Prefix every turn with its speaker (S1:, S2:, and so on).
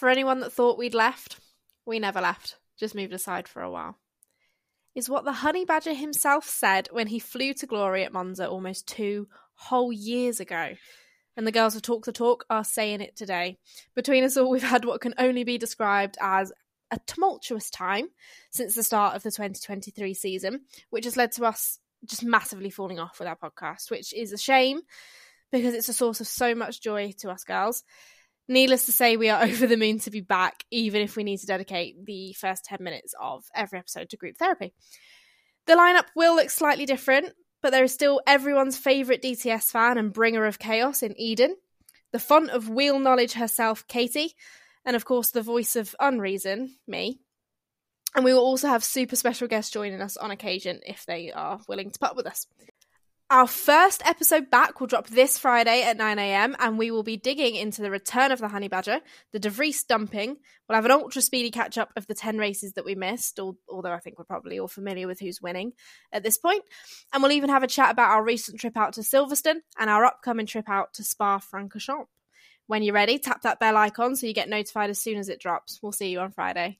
S1: For anyone that thought we'd left, we never left, just moved aside for a while. Is what the honey badger himself said when he flew to glory at Monza almost two whole years ago. And the girls of Talk the Talk are saying it today. Between us all, we've had what can only be described as a tumultuous time since the start of the 2023 season, which has led to us just massively falling off with our podcast, which is a shame because it's a source of so much joy to us girls. Needless to say, we are over the moon to be back, even if we need to dedicate the first 10 minutes of every episode to group therapy. The lineup will look slightly different, but there is still everyone's favourite DTS fan and bringer of chaos in Eden, the font of wheel knowledge herself, Katie, and of course the voice of unreason, me. And we will also have super special guests joining us on occasion if they are willing to put up with us. Our first episode back will drop this Friday at 9am, and we will be digging into the return of the Honey Badger, the De Vries dumping. We'll have an ultra speedy catch up of the 10 races that we missed, although I think we're probably all familiar with who's winning at this point. And we'll even have a chat about our recent trip out to Silverstone and our upcoming trip out to Spa Francorchamps. When you're ready, tap that bell icon so you get notified as soon as it drops. We'll see you on Friday.